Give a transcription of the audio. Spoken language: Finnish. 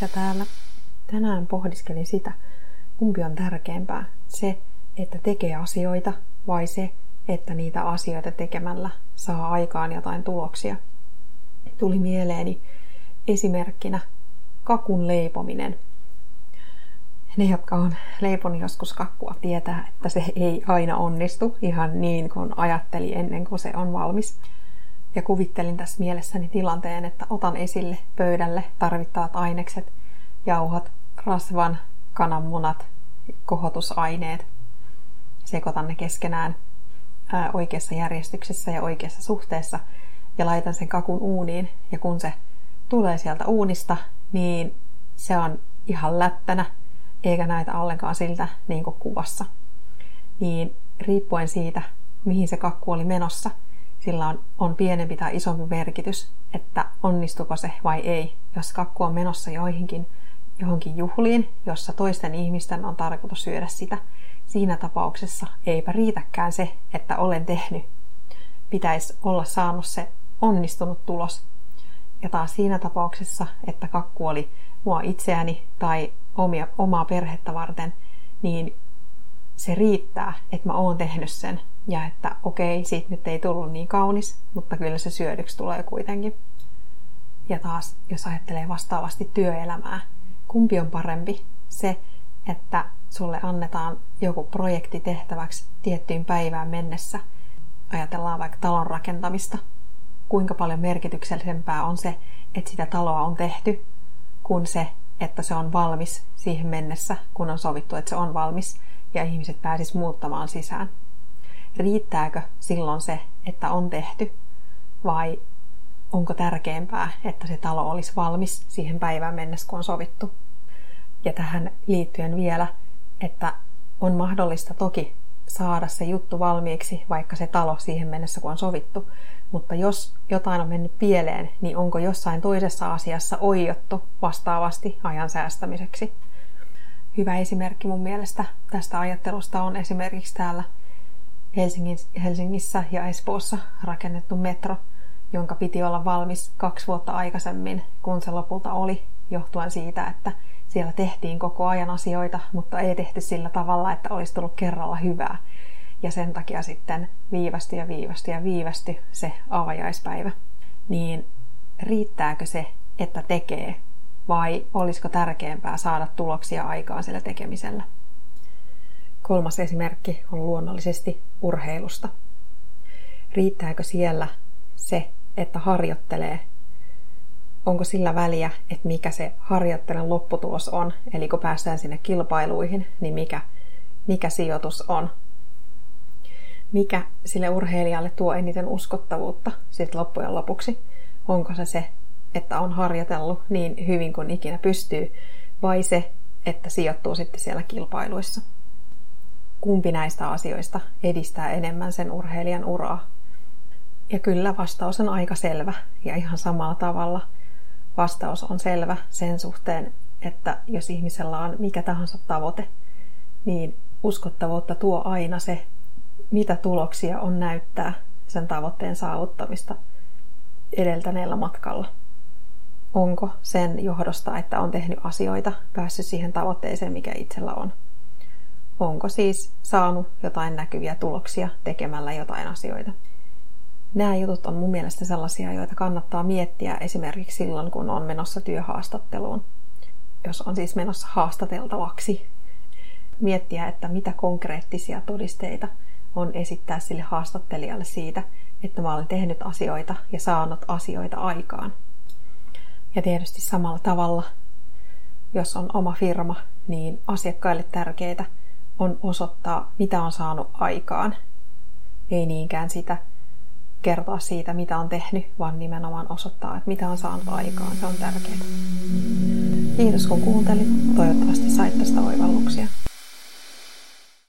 Liisa täällä. Tänään pohdiskelin sitä, kumpi on tärkeämpää. Se, että tekee asioita vai se, että niitä asioita tekemällä saa aikaan jotain tuloksia. Tuli mieleeni esimerkkinä kakun leipominen. Ne, jotka on leiponut joskus kakkua, tietää, että se ei aina onnistu ihan niin kuin ajatteli ennen kuin se on valmis. Ja kuvittelin tässä mielessäni tilanteen, että otan esille pöydälle tarvittavat ainekset, jauhat, rasvan, kananmunat, kohotusaineet. Sekoitan ne keskenään ää, oikeassa järjestyksessä ja oikeassa suhteessa ja laitan sen kakun uuniin. Ja kun se tulee sieltä uunista, niin se on ihan läppänä, eikä näitä ollenkaan siltä niin kuin kuvassa. Niin riippuen siitä, mihin se kakku oli menossa, sillä on, on pienempi tai isompi merkitys, että onnistuko se vai ei. Jos kakku on menossa joihinkin johonkin juhliin, jossa toisten ihmisten on tarkoitus syödä sitä, siinä tapauksessa eipä riitäkään se, että olen tehnyt. Pitäisi olla saanut se onnistunut tulos. Ja taas siinä tapauksessa, että kakku oli mua itseäni tai omia, omaa perhettä varten, niin se riittää, että mä oon tehnyt sen ja että okei, siitä nyt ei tullut niin kaunis, mutta kyllä se syödyksi tulee kuitenkin. Ja taas, jos ajattelee vastaavasti työelämää, kumpi on parempi? Se, että sulle annetaan joku projekti tehtäväksi tiettyyn päivään mennessä. Ajatellaan vaikka talon rakentamista. Kuinka paljon merkityksellisempää on se, että sitä taloa on tehty, kuin se, että se on valmis siihen mennessä, kun on sovittu, että se on valmis ja ihmiset pääsis muuttamaan sisään. Riittääkö silloin se, että on tehty vai onko tärkeämpää, että se talo olisi valmis siihen päivään mennessä, kun on sovittu. Ja tähän liittyen vielä, että on mahdollista toki saada se juttu valmiiksi, vaikka se talo siihen mennessä, kun on sovittu. Mutta jos jotain on mennyt pieleen, niin onko jossain toisessa asiassa oijottu vastaavasti ajan säästämiseksi? Hyvä esimerkki mun mielestä tästä ajattelusta on esimerkiksi täällä Helsingissä ja Espoossa rakennettu metro – jonka piti olla valmis kaksi vuotta aikaisemmin, kun se lopulta oli, johtuen siitä, että siellä tehtiin koko ajan asioita, mutta ei tehty sillä tavalla, että olisi tullut kerralla hyvää. Ja sen takia sitten viivästi ja viivästi ja viivästi se avajaispäivä. Niin riittääkö se, että tekee, vai olisiko tärkeämpää saada tuloksia aikaan sillä tekemisellä? Kolmas esimerkki on luonnollisesti urheilusta. Riittääkö siellä se, että harjoittelee, onko sillä väliä, että mikä se harjoittelen lopputulos on, eli kun päästään sinne kilpailuihin, niin mikä, mikä sijoitus on. Mikä sille urheilijalle tuo eniten uskottavuutta sitten loppujen lopuksi? Onko se se, että on harjoitellut niin hyvin kuin ikinä pystyy, vai se, että sijoittuu sitten siellä kilpailuissa? Kumpi näistä asioista edistää enemmän sen urheilijan uraa ja kyllä vastaus on aika selvä ja ihan samalla tavalla vastaus on selvä sen suhteen, että jos ihmisellä on mikä tahansa tavoite, niin uskottavuutta tuo aina se, mitä tuloksia on näyttää sen tavoitteen saavuttamista edeltäneellä matkalla. Onko sen johdosta, että on tehnyt asioita, päässyt siihen tavoitteeseen, mikä itsellä on? Onko siis saanut jotain näkyviä tuloksia tekemällä jotain asioita? Nämä jutut on mun mielestä sellaisia, joita kannattaa miettiä esimerkiksi silloin, kun on menossa työhaastatteluun. Jos on siis menossa haastateltavaksi, miettiä, että mitä konkreettisia todisteita on esittää sille haastattelijalle siitä, että mä olen tehnyt asioita ja saanut asioita aikaan. Ja tietysti samalla tavalla, jos on oma firma, niin asiakkaille tärkeää on osoittaa, mitä on saanut aikaan. Ei niinkään sitä, kertoa siitä, mitä on tehnyt, vaan nimenomaan osoittaa, että mitä on saanut aikaan. Se on tärkeää. Kiitos kun kuuntelit. Toivottavasti sait tästä oivalluksia.